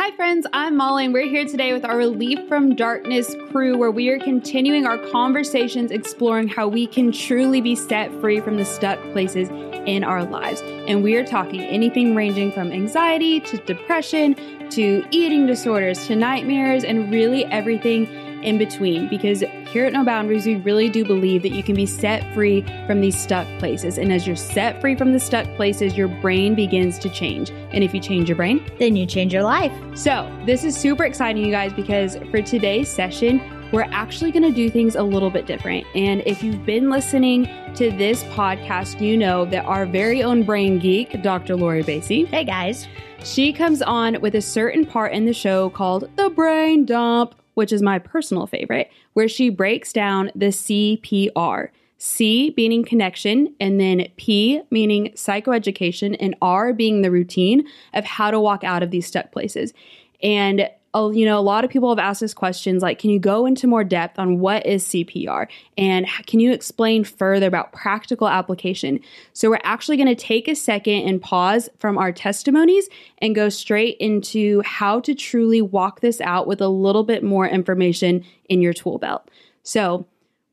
Hi, friends. I'm Molly, and we're here today with our Relief from Darkness crew, where we are continuing our conversations exploring how we can truly be set free from the stuck places in our lives. And we are talking anything ranging from anxiety to depression to eating disorders to nightmares and really everything in between because here at No Boundaries, we really do believe that you can be set free from these stuck places. And as you're set free from the stuck places, your brain begins to change. And if you change your brain, then you change your life. So, this is super exciting, you guys, because for today's session, we're actually going to do things a little bit different. And if you've been listening to this podcast, you know that our very own brain geek, Dr. Lori Basie, hey guys, she comes on with a certain part in the show called the brain dump which is my personal favorite, where she breaks down the CPR. C meaning connection, and then P meaning psychoeducation, and R being the routine of how to walk out of these stuck places. And you know, a lot of people have asked us questions like, can you go into more depth on what is CPR? And can you explain further about practical application? So, we're actually going to take a second and pause from our testimonies and go straight into how to truly walk this out with a little bit more information in your tool belt. So,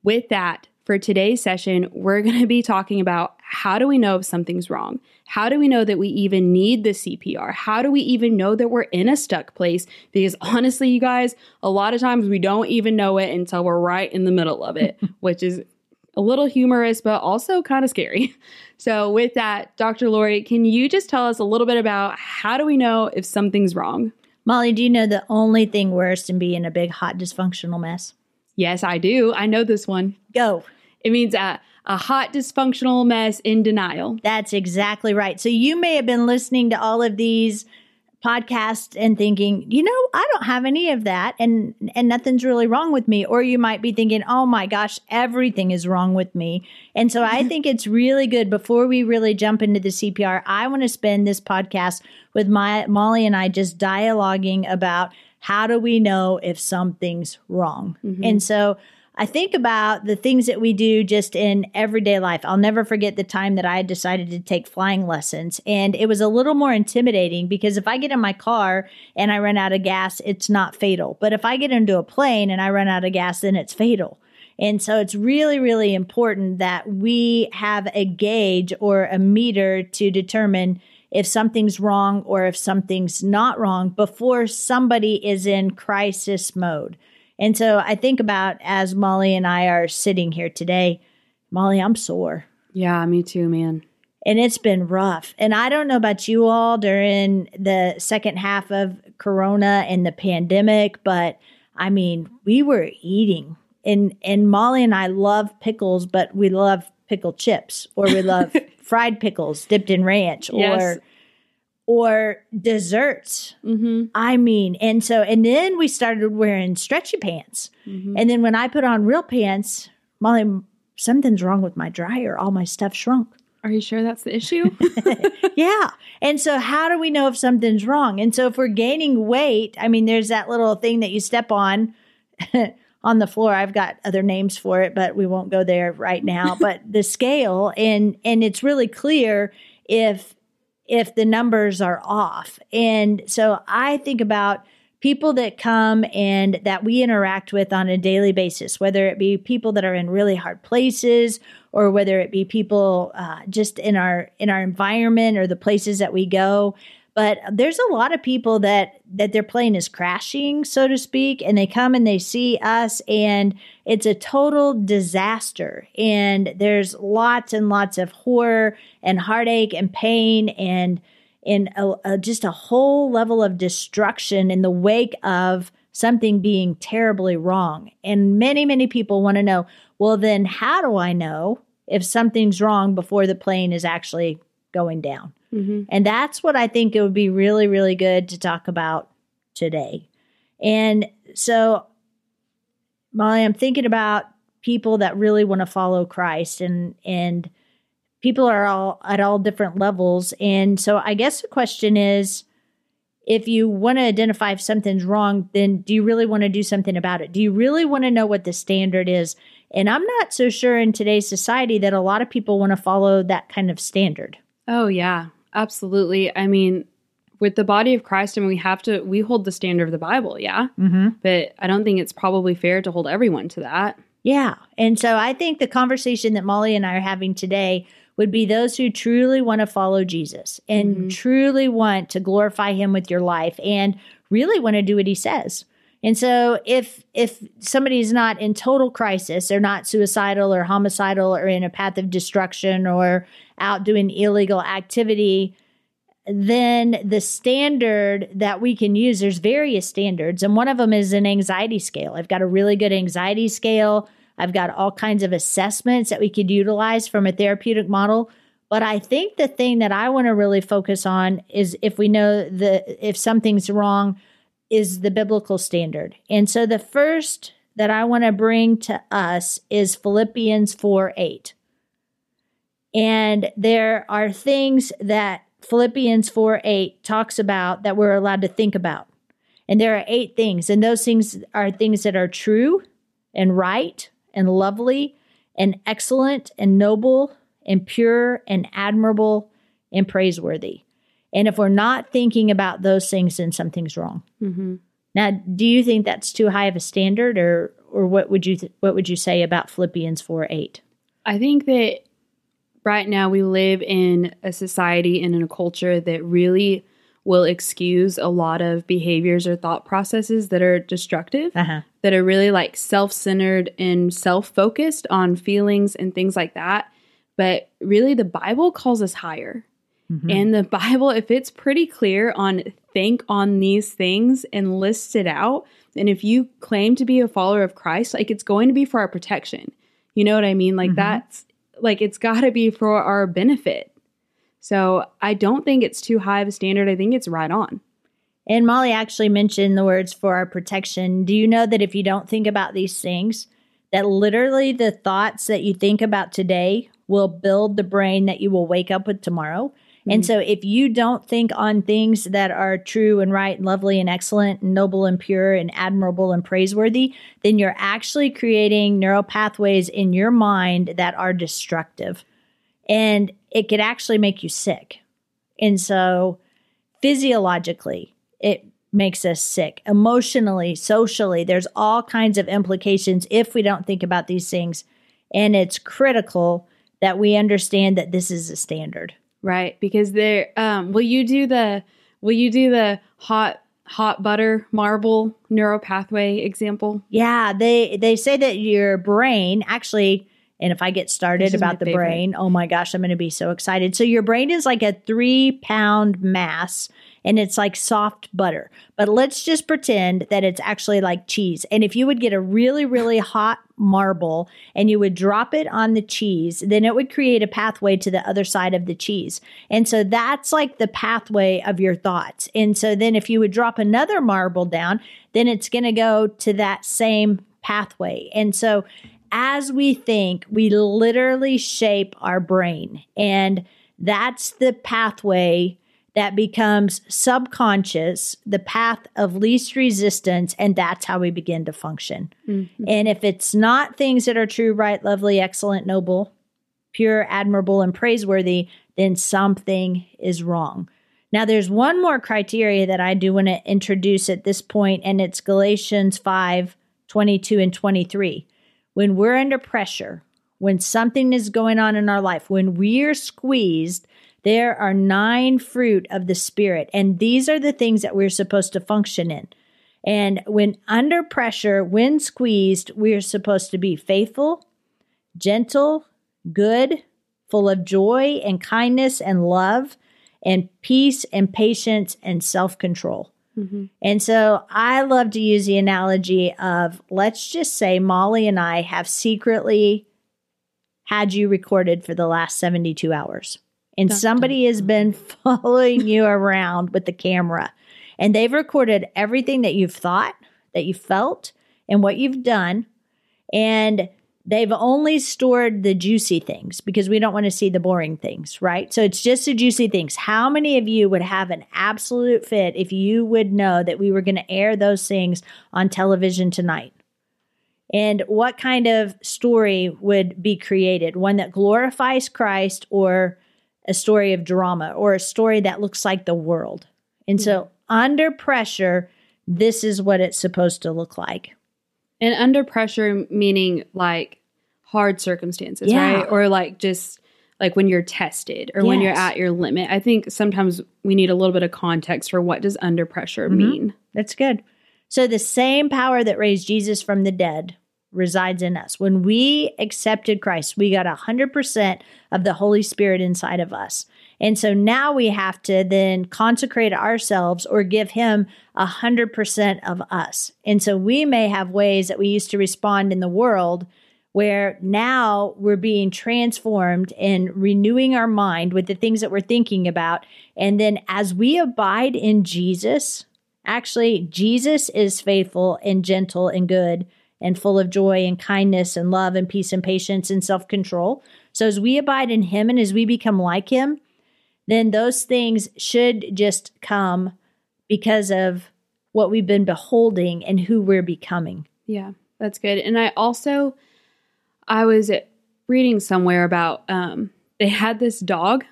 with that, for today's session, we're going to be talking about how do we know if something's wrong? How do we know that we even need the CPR? How do we even know that we're in a stuck place? Because honestly, you guys, a lot of times we don't even know it until we're right in the middle of it, which is a little humorous, but also kind of scary. So, with that, Dr. Lori, can you just tell us a little bit about how do we know if something's wrong? Molly, do you know the only thing worse than being a big, hot, dysfunctional mess? Yes, I do. I know this one. Go. It means uh, a hot, dysfunctional mess in denial. That's exactly right. So you may have been listening to all of these podcasts and thinking, you know, I don't have any of that and and nothing's really wrong with me or you might be thinking, "Oh my gosh, everything is wrong with me." And so I think it's really good before we really jump into the CPR, I want to spend this podcast with my Molly and I just dialoguing about how do we know if something's wrong. Mm-hmm. And so I think about the things that we do just in everyday life. I'll never forget the time that I decided to take flying lessons. And it was a little more intimidating because if I get in my car and I run out of gas, it's not fatal. But if I get into a plane and I run out of gas, then it's fatal. And so it's really, really important that we have a gauge or a meter to determine if something's wrong or if something's not wrong before somebody is in crisis mode. And so I think about as Molly and I are sitting here today, Molly, I'm sore. Yeah, me too, man. And it's been rough. And I don't know about you all during the second half of Corona and the pandemic, but I mean, we were eating. And and Molly and I love pickles, but we love pickled chips or we love fried pickles dipped in ranch yes. or or desserts. Mm-hmm. I mean, and so, and then we started wearing stretchy pants. Mm-hmm. And then when I put on real pants, Molly, something's wrong with my dryer. All my stuff shrunk. Are you sure that's the issue? yeah. And so, how do we know if something's wrong? And so, if we're gaining weight, I mean, there's that little thing that you step on. on the floor i've got other names for it but we won't go there right now but the scale and and it's really clear if if the numbers are off. And so I think about people that come and that we interact with on a daily basis, whether it be people that are in really hard places or whether it be people uh, just in our in our environment or the places that we go but there's a lot of people that that their plane is crashing so to speak and they come and they see us and it's a total disaster. And there's lots and lots of horror and heartache and pain and in a, a, just a whole level of destruction in the wake of something being terribly wrong. And many many people want to know well then how do i know if something's wrong before the plane is actually going down Mm-hmm. And that's what I think it would be really, really good to talk about today. And so, Molly, I'm thinking about people that really want to follow Christ and and people are all at all different levels. And so I guess the question is if you want to identify if something's wrong, then do you really want to do something about it? Do you really want to know what the standard is? And I'm not so sure in today's society that a lot of people want to follow that kind of standard. Oh, yeah. Absolutely. I mean, with the body of Christ, I mean, we have to, we hold the standard of the Bible, yeah. Mm-hmm. But I don't think it's probably fair to hold everyone to that. Yeah. And so I think the conversation that Molly and I are having today would be those who truly want to follow Jesus and Mhm. truly want to glorify him with your life and really want to do what he says. And so if if somebody's not in total crisis, they're not suicidal or homicidal or in a path of destruction or out doing illegal activity, then the standard that we can use, there's various standards. And one of them is an anxiety scale. I've got a really good anxiety scale. I've got all kinds of assessments that we could utilize from a therapeutic model. But I think the thing that I want to really focus on is if we know the if something's wrong, is the biblical standard. And so the first that I want to bring to us is Philippians 4 8. And there are things that Philippians 4 8 talks about that we're allowed to think about. And there are eight things, and those things are things that are true and right and lovely and excellent and noble and pure and admirable and praiseworthy. And if we're not thinking about those things, then something's wrong. Mm-hmm. Now, do you think that's too high of a standard, or or what would you th- what would you say about Philippians four eight? I think that right now we live in a society and in a culture that really will excuse a lot of behaviors or thought processes that are destructive, Uh huh. that are really like self centered and self focused on feelings and things like that. But really, the Bible calls us higher. Mm-hmm. And the Bible, if it's pretty clear on think on these things and list it out, and if you claim to be a follower of Christ, like it's going to be for our protection. You know what I mean? Like Mhm. that's like it's got to be for our benefit. So I don't think it's too high of a standard. I think it's right on. And Molly actually mentioned the words for our protection. Do you know that if you don't think about these things, that literally the thoughts that you think about today will build the brain that you will wake up with tomorrow? And mm-hmm. so if you don't think on things that are true and right and lovely and excellent and noble and pure and admirable and praiseworthy, then you're actually creating neural pathways in your mind that are destructive. And it could actually make you sick. And so physiologically, it makes us sick. Emotionally, socially, there's all kinds of implications if we don't think about these things. And it's critical that we understand that this is a standard. Right, because there um will you do the will you do the hot hot butter marble neural pathway example? Yeah, they they say that your brain actually and if I get started This is my about the favorite. brain, oh my gosh, I'm going to be so excited. So your brain is like a 3 pound mass and it's like soft butter. But let's just pretend that it's actually like cheese. And if you would get a really really hot marble and you would drop it on the cheese, then it would create a pathway to the other side of the cheese. And so that's like the pathway of your thoughts. And so then if you would drop another marble down, then it's going to go to that same pathway. And so as we think, we literally shape our brain. And that's the pathway that becomes subconscious, the path of least resistance, and that's how we begin to function. Mm-hmm. And if it's not things that are true, right, lovely, excellent, noble, pure, admirable, and praiseworthy, then something is wrong. Now, there's one more criteria that I do want to introduce at this point, and it's Galatians 5 22 and 23. When we're under pressure, when something is going on in our life, when we're squeezed, there are nine fruit of the Spirit, and these are the things that we're supposed to function in. And when under pressure, when squeezed, we're supposed to be faithful, gentle, good, full of joy and kindness and love, and peace and patience and self control. Mm-hmm. And so I love to use the analogy of let's just say Molly and I have secretly had you recorded for the last 72 hours. And Dun, somebody has been following you around with the camera. And they've recorded everything that you've thought, that you felt, and what you've done. And they've only stored the juicy things because we don't want to see the boring things, right? So it's just the juicy things. How many of you would have an absolute fit if you would know that we were going to air those things on television tonight? And what kind of story would be created? One that glorifies Christ or a story of drama or a story that looks like the world? And so, under pressure, this is what it's supposed to look like. And under pressure, meaning like hard circumstances, Yeah. right? Or like just like when you're tested or when you're at your limit. I think sometimes we need a little bit of context for what does under pressure Mhm. mean. That's good. So the same power that raised Jesus from the dead resides in us. When we accepted Christ, we got 100% of the Holy Spirit inside of us. And so now we have to then consecrate ourselves or give him 100% of us. And so we may have ways that we used to respond in the world where now we're being transformed and renewing our mind with the things that we're thinking about. And then as we abide in Jesus, actually, Jesus is faithful and gentle and good and full of joy and kindness and love and peace and patience and self control. So as we abide in Him and as we become like Him, then those things should just come because of what we've been beholding and who we're becoming. Yeah, that's good. And I also, I was reading somewhere about um, they had this dog,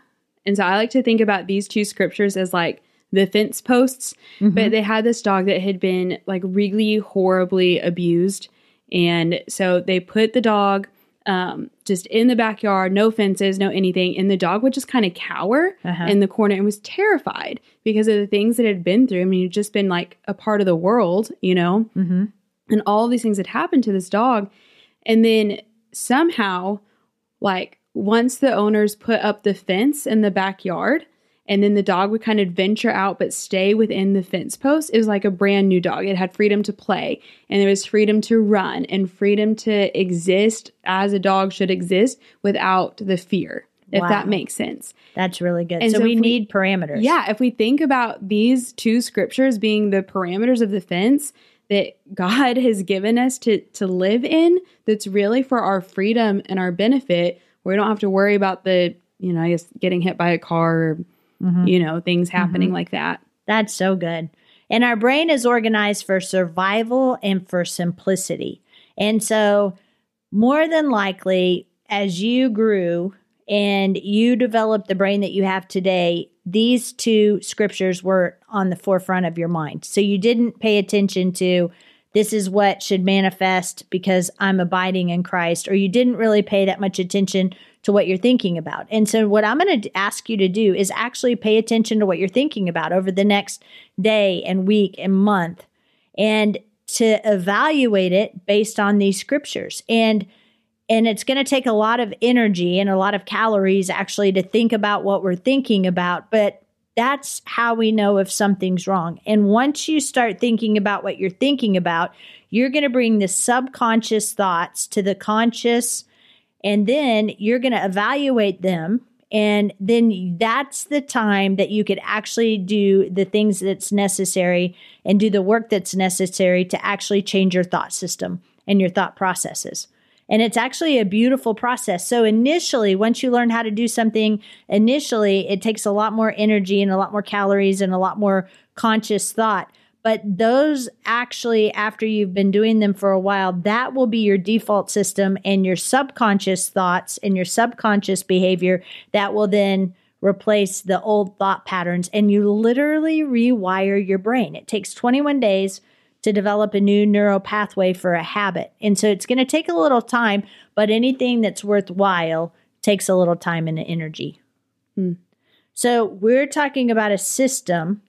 and so I like to think about these two scriptures as like the fence posts. But they had this dog that had been like really horribly abused, and so they put the dog um, just in the backyard, no fences, no anything, and the dog would just kind of cower Uh-huh. in the corner and was terrified because of the things that it had been through. I mean, he'd just been like a part of the world, you know Mm-hmm. and all these things had happened to this dog and then somehow like once the owners put up the fence in the backyard and then the dog would kind of venture out but stay within the fence post it was like a brand new dog it had freedom to play and there was freedom to run and freedom to exist as a dog should exist without the fear if Wow. that makes sense That's really good. And so, so we we- need parameters. yeah, if we think about these two scriptures being the parameters of the fence that God has given us to to live in, that's really for our freedom and our benefit, where we don't have to worry about the, you know, I guess getting hit by a car or, Mhm. you know, things happening like that. That's so good. And our brain is organized for survival and for simplicity. And so, more than likely, as you grew and you developed the brain that you have today, these two scriptures were on the forefront of your mind. So, you didn't pay attention to this is what should manifest because I'm abiding in Christ, or you didn't really pay that much attention to what you're thinking about. And so, what I'm going to ask you to do is actually pay attention to what you're thinking about over the next day and week and month and to evaluate it based on these scriptures. And and it's going to take a lot of energy and a lot of calories actually to think about what we're thinking about, but that's how we know if something's wrong. And once you start thinking about what you're thinking about, you're going to bring the subconscious thoughts to the conscious and then you're going to evaluate them and then that's the time that you could actually do the things that's necessary and do the work that's necessary to actually change your thought system and your thought processes. And it's actually a beautiful process. So initially once you learn how to do something initially it takes a lot more energy and a lot more calories and a lot more conscious thought but those actually after you've been doing them for a while that will be your default system and your subconscious thoughts and your subconscious behavior that will then replace the old thought patterns. And you literally rewire your brain. It takes 21 days to develop a new neural pathway for a habit. And so it's going to take a little time but anything that's worthwhile takes a little time and energy. Hmm. so we're talking about a system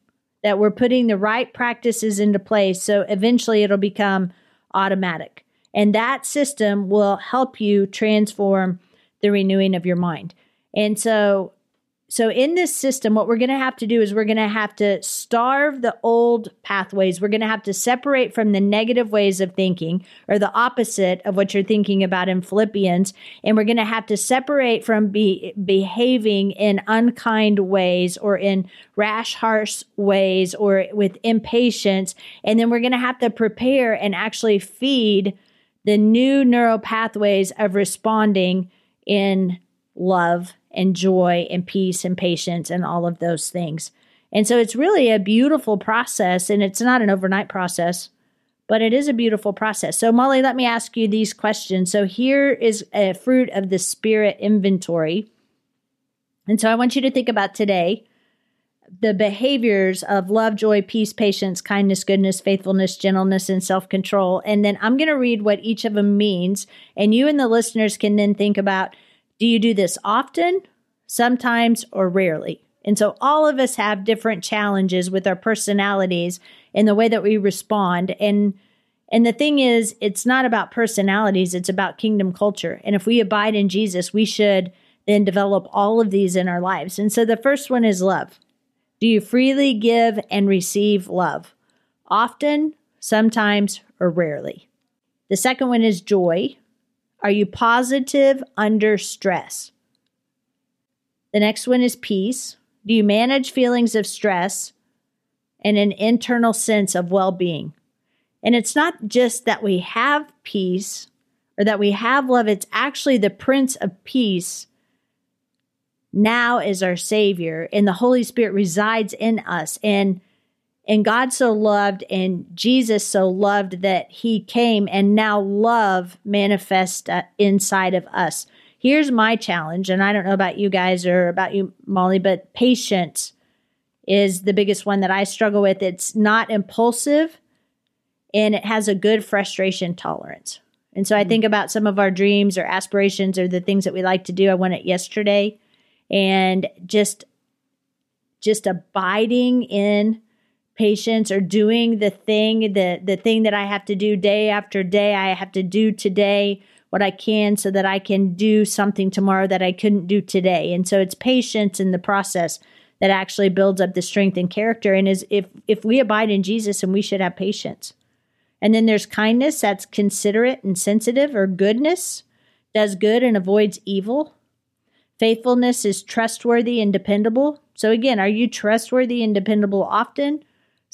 that we're putting the right practices into place so eventually it'll become automatic. And that system will help you transform the renewing of your mind. And so so in this system what we're going to have to do is we're going to have to starve the old pathways. We're going to have to separate from the negative ways of thinking or the opposite of what you're thinking about in Philippians and we're going to have to separate from be, behaving in unkind ways or in rash harsh ways or with impatience and then we're going to have to prepare and actually feed the new neural pathways of responding in love and joy and peace and patience and all of those things. And so it's really a beautiful process and it's not an overnight process, but it is a beautiful process. So, Molly, let me ask you these questions. So, here is a fruit of the spirit inventory. And so, I want you to think about today the behaviors of love, joy, peace, patience, kindness, goodness, faithfulness, gentleness, and self control. And then I'm going to read what each of them means. And you and the listeners can then think about do you do this often, sometimes, or rarely? And so all of us have different challenges with our personalities and the way that we respond. And and the thing is, it's not about personalities, it's about kingdom culture. And if we abide in Jesus, we should then develop all of these in our lives. And so the first one is love. Do you freely give and receive love? Often, sometimes, or rarely. The second one is joy. Are you positive under stress? The next one is peace. Do you manage feelings of stress and an internal sense of well being? And it's not just that we have peace or that we have love, it's actually the Prince of Peace now is our Savior, and the Holy Spirit resides in us. And and God so loved and Jesus so loved that he came and now love manifests uh, inside of us. Here's my challenge and I don't know about you guys or about you Molly but patience is the biggest one that I struggle with. It's not impulsive and it has a good frustration tolerance. And so I think about some of our dreams or aspirations or the things that we like to do. I went it yesterday and just just abiding in patience or doing the thing the the thing that I have to do day after day. I have to do today what I can so that I can do something tomorrow that I couldn't do today. And so it's patience in the process that actually builds up the strength and character and is if if we abide in Jesus and we should have patience. And then there's kindness that's considerate and sensitive, or goodness does good and avoids evil. Faithfulness is trustworthy and dependable. So, again, are you trustworthy and dependable often,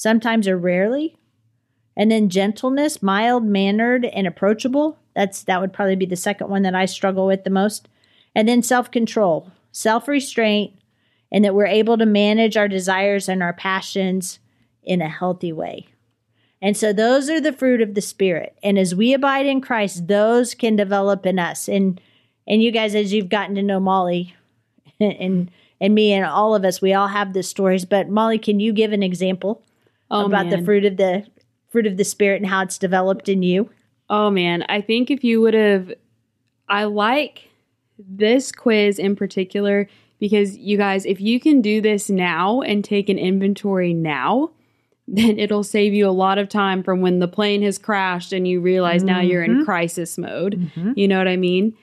sometimes or rarely? And then gentleness, mild mannered and approachable. That's that would probably be the second one that I struggle with the most. And then self-control, self-restraint, and that we're able to manage our desires and our passions in a healthy way. And so those are the fruit of the spirit. And as we abide in Christ, those can develop in us. And and you guys as you've gotten to know Molly and and me and all of us, we all have the stories, but Molly, can you give an example Oh, about the fruit of the fruit of the spirit and how it's developed in you? Oh man, I think if you would have, I like this quiz in particular because you guys, if you can do this now and take an inventory now, then it'll save you a lot of time from when the plane has crashed and you realize now you're in crisis mode. You know what I mean?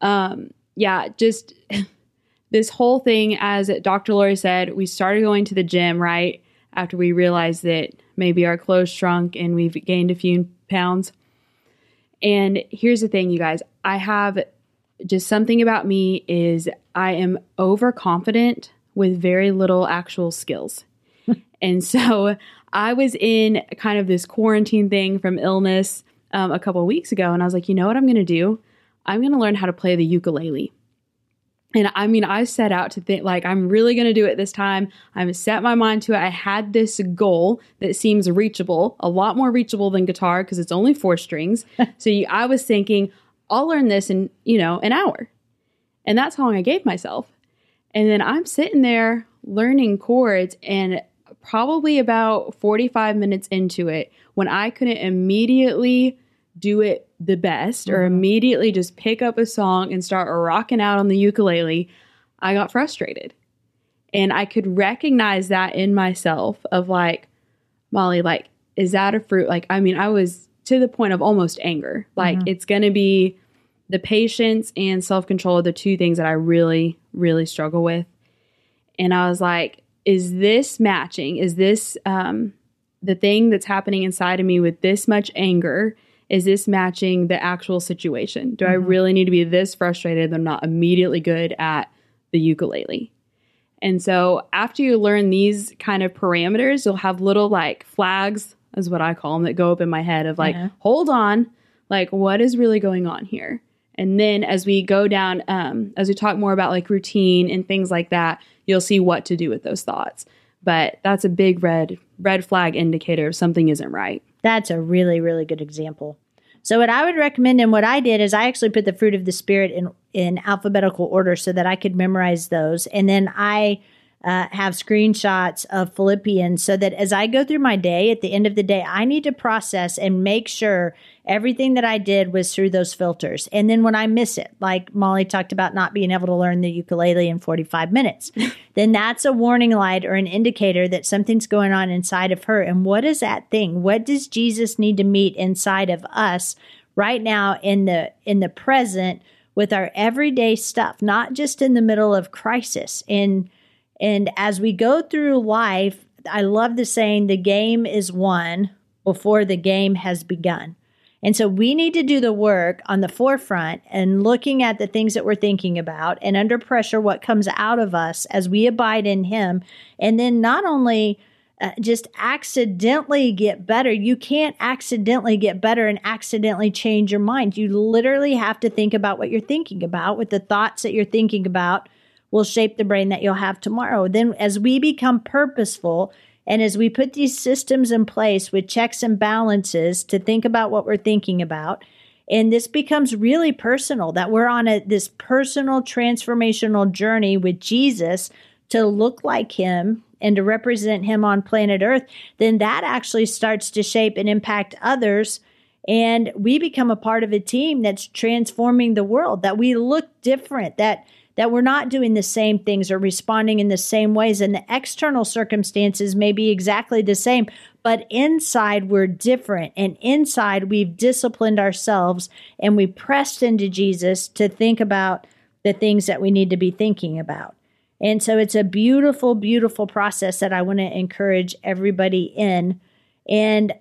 Um, yeah, just this whole thing, as Dr. Lori said, we started going to the gym, right? After we realized that maybe our clothes shrunk and we've gained a few pounds. And here's the thing, you guys, I have just something about me is I am overconfident with very little actual skills. and so I was in kind of this quarantine thing from illness um, a couple of weeks ago, and I was like, you know what I'm going to do? I'm going to learn how to play the ukulele. And I mean, I set out to think like I'm really going to do it this time. I've set my mind to it. I had this goal that seems reachable, a lot more reachable than guitar because it's only four strings. so you, I was thinking, I'll learn this in you know an hour, and that's how long I gave myself. And then I'm sitting there learning chords, and probably about 45 minutes into it, when I couldn't immediately do it the best or immediately just pick up a song and start rocking out on the ukulele, I got frustrated. And I could recognize that in myself of like, Molly, like, is that a fruit? Like, I mean, I was to the point of almost anger. Like, it's going to be the patience and self control are the two things that I really, really struggle with. And I was like, is this matching? Is this um, the thing that's happening inside of me with this much anger? Is this matching the actual situation? Do I really need to be this frustrated that I'm not immediately good at the ukulele? And so after you learn these kind of parameters, you'll have little like flags, is what I call them, that go up in my head of like, Yeah. hold on, like what is really going on here? And then as we go down, um, as we talk more about like routine and things like that, you'll see what to do with those thoughts. But that's a big red red flag indicator if something isn't right. That's a really, really good example. So what I would recommend and what I did is I actually put the fruit of the spirit in in alphabetical order so that I could memorize those. And then I uh, have screenshots of Philippians so that as I go through my day, at the end of the day, I need to process and make sure everything that I did was through those filters. And then when I miss it, like Molly talked about not being able to learn the ukulele in 45 minutes, then that's a warning light or an indicator that something's going on inside of her. And what is that thing? What does Jesus need to meet inside of us right now in the in the present with our everyday stuff, not just in the middle of crisis. And and as we go through life, I love the saying, the game is won before the game has begun. And so we need to do the work on the forefront and looking at the things that we're thinking about and under pressure, what comes out of us as we abide in Him. And then not only uh, just accidentally get better. You can't accidentally get better and accidentally change your mind. You literally have to think about what you're thinking about with the thoughts that you're thinking about will shape the brain that you'll have tomorrow. Then, as we become purposeful and as we put these systems in place with checks and balances to think about what we're thinking about, and this becomes really personal that we're on a, this personal transformational journey with Jesus to look like him and to represent him on planet Earth, then that actually starts to shape and impact others. And we become a part of a team that's transforming the world, that we look different, that that we're not doing the same things or responding in the same ways. And the external circumstances may be exactly the same, but inside we're different. And inside we've disciplined ourselves and we pressed into Jesus to think about the things that we need to be thinking about. And so it's a beautiful, beautiful process that I want to encourage everybody in. And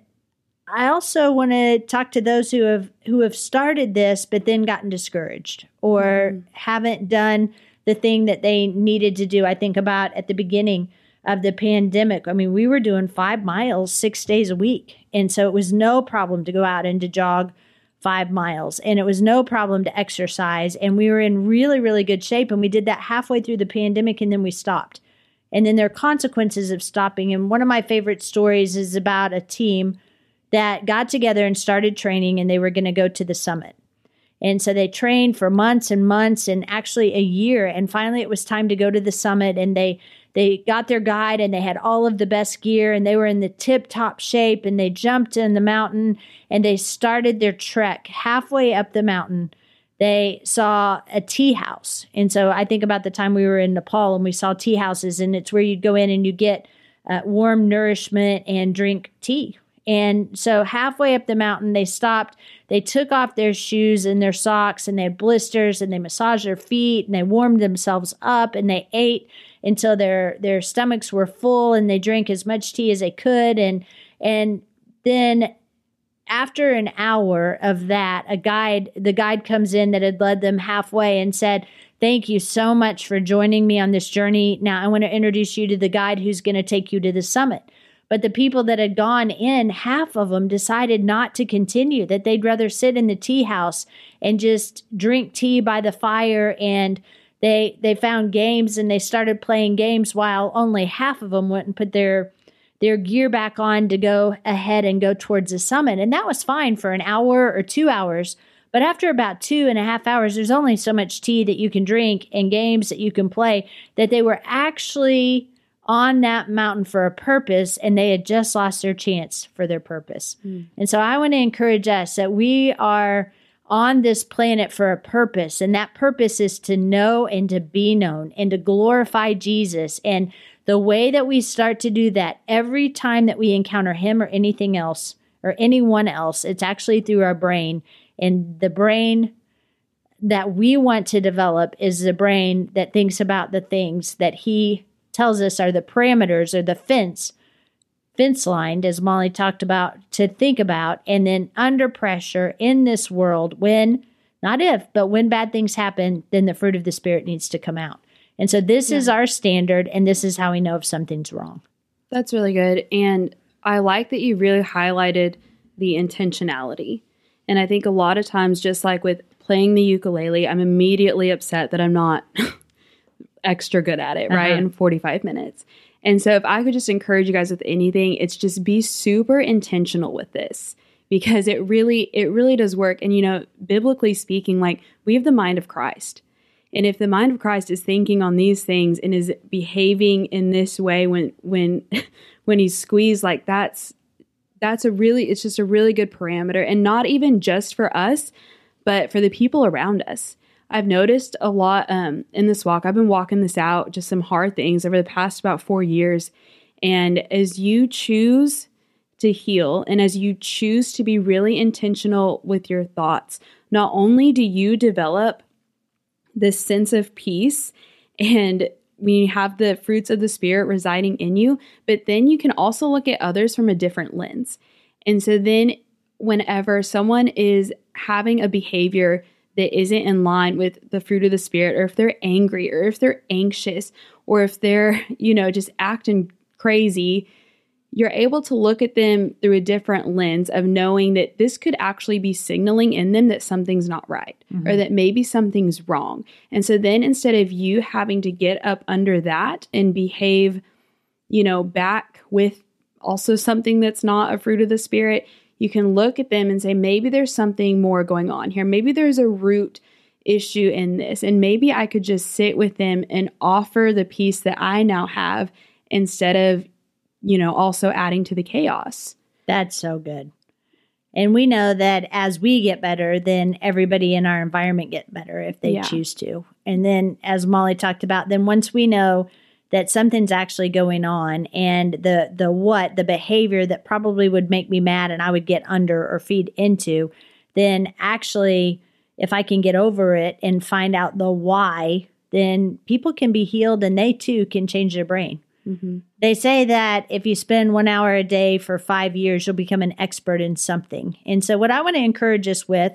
I also want to talk to those who have who have started this but then gotten discouraged or mm. haven't done the thing that they needed to do. I think about at the beginning of the pandemic. I mean, we were doing 5 miles 6 days a week. And so it was no problem to go out and to jog 5 miles and it was no problem to exercise and we were in really really good shape and we did that halfway through the pandemic and then we stopped. And then there are consequences of stopping and one of my favorite stories is about a team that got together and started training and they were going to go to the summit. And so they trained for months and months and actually a year. And finally it was time to go to the summit and they they got their guide and they had all of the best gear and they were in the tip top shape and they jumped in the mountain and they started their trek halfway up the mountain. They saw a tea house. And so I think about the time we were in Nepal and we saw tea houses and it's where you'd go in and you get uh, warm nourishment and drink tea and so halfway up the mountain, they stopped. They took off their shoes and their socks and they had blisters and they massaged their feet and they warmed themselves up and they ate until their their stomachs were full and they drank as much tea as they could. And and then after an hour of that a guide the guide comes in that had led them halfway and said thank you so much for joining me on this journey. Now i want to introduce you to the guide who's going to take you to the summit but the people that had gone in, half of them decided not to continue, that they'd rather sit in the tea house and just drink tea by the fire and they they found games and they started playing games while only half of them went and put their their gear back on to go ahead and go towards the summit. And that was fine for an hour or two hours. But after about two and a half hours, there's only so much tea that you can drink and games that you can play that they were actually on that mountain for a purpose and they had just lost their chance for their purpose. Mm. And so I want to encourage us that we are on this planet for a purpose and that purpose is to know and to be known and to glorify Jesus and the way that we start to do that every time that we encounter him or anything else or anyone else it's actually through our brain and the brain that we want to develop is the brain that thinks about the things that he tells us are the parameters or the fence fence lined as molly talked about to think about and then under pressure in this world when not if but when bad things happen then the fruit of the spirit needs to come out. And so this yeah. is our standard and this is how we know if something's wrong. That's really good. And i like that you really highlighted the intentionality. And i think a lot of times just like with playing the ukulele i'm immediately upset that i'm not extra good at it, uh-huh. right? In 45 minutes. And so if I could just encourage you guys with anything, it's just be super intentional with this because it really it really does work and you know, biblically speaking, like we have the mind of Christ. And if the mind of Christ is thinking on these things and is behaving in this way when when when he's squeezed like that's that's a really it's just a really good parameter and not even just for us but for the people around us i've noticed a lot um, in this walk i've been walking this out just some hard things over the past about four years and as you choose to heal and as you choose to be really intentional with your thoughts not only do you develop this sense of peace and you have the fruits of the spirit residing in you, but then you can also look at others from a different lens. And so then whenever someone is having a behavior that isn't in line with the fruit of the spirit or if they're angry or if they're anxious or if they're, you know, just acting crazy, you're able to look at them through a different lens of knowing that this could actually be signaling in them that something's not right mm-hmm. or that maybe something's wrong. And so then instead of you having to get up under that and behave, you know, back with also something that's not a fruit of the spirit, you can look at them and say, maybe there's something more going on here. Maybe there's a root issue in this. And maybe I could just sit with them and offer the peace that I now have instead of you know, also adding to the chaos. That's so good. And we know that as we get better, then everybody in our environment get better if they yeah. choose to. And then as Molly talked about, then once we know that something's actually going on and the the what, the behavior that probably would make me mad and I would get under or feed into, then actually if I can get over it and find out the why, then people can be healed and they too can change their brain. Mm-hmm. They say that if you spend one hour a day for five years, you'll become an expert in something. And so, what I want to encourage us with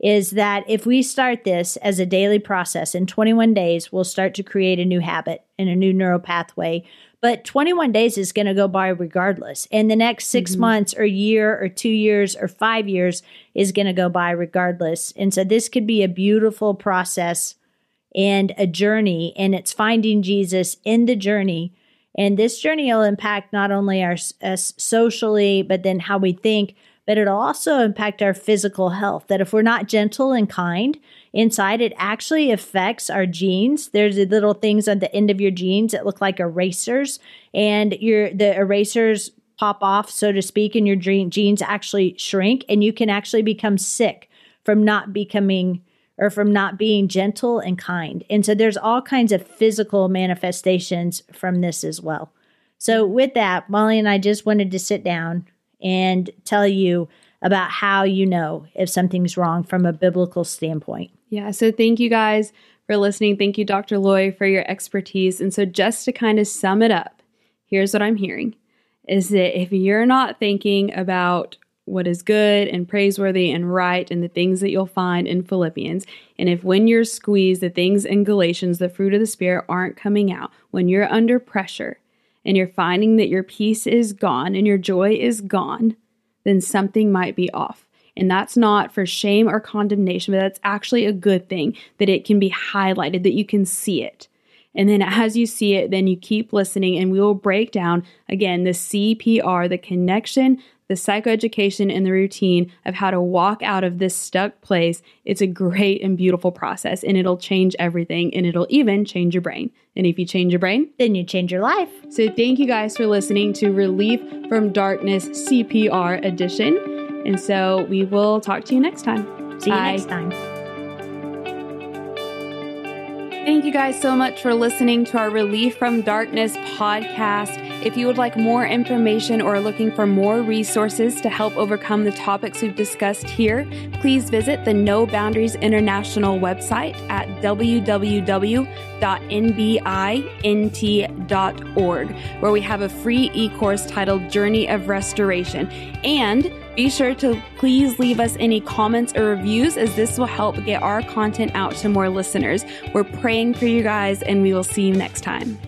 is that if we start this as a daily process in 21 days, we'll start to create a new habit and a new neural pathway. But 21 days is going to go by regardless. And the next 6 mm-hmm. months or year or two years or five years is going to go by regardless. And so, this could be a beautiful process and a journey. And it's finding Jesus in the journey and this journey will impact not only our us socially, but then how we think, but it'll also impact our physical health. That if we're not gentle and kind inside, it actually affects our genes. There's little things on the end of your genes that look like erasers, and your the erasers pop off, so to speak, and your genes actually shrink, and you can actually become sick from not becoming or from not being gentle and kind. And so there's all kinds of physical manifestations from this as well. So, with that, Molly and I just wanted to sit down and tell you about how you know if something's wrong from a biblical standpoint. Yeah. So, thank you guys for listening. Thank you, Dr. Lori, for your expertise. And so, just to kind of sum it up, here's what I'm hearing is that if you're not thinking about what is good and praiseworthy and right and the things that you'll find in Philippians. And if when you're squeezed, the things in Galatians, the fruit of the Spirit, aren't coming out, when you're under pressure and you're finding that your peace is gone and your joy is gone, then something might be off. And that's not for shame or condemnation, but that's actually a good thing that it can be highlighted, that you can see it. And then as you see it, then you keep listening, and we will break down again the CPR, the connection, the psychoeducation and the routine of how to walk out of this stuck place, it's a great and beautiful process and it'll change everything and it'll even change your brain. And if you change your brain, then you change your life. So thank you guys for listening to Relief from Darkness CPR edition. And so we will talk to you next time. See you Bye. next time. Thank you guys so much for listening to our Relief from Darkness podcast. If you would like more information or are looking for more resources to help overcome the topics we've discussed here, please visit the No Boundaries International website at www.nbint.org, where we have a free e course titled Journey of Restoration. And be sure to please leave us any comments or reviews as this will help get our content out to more listeners. We're praying for you guys, and we will see you next time.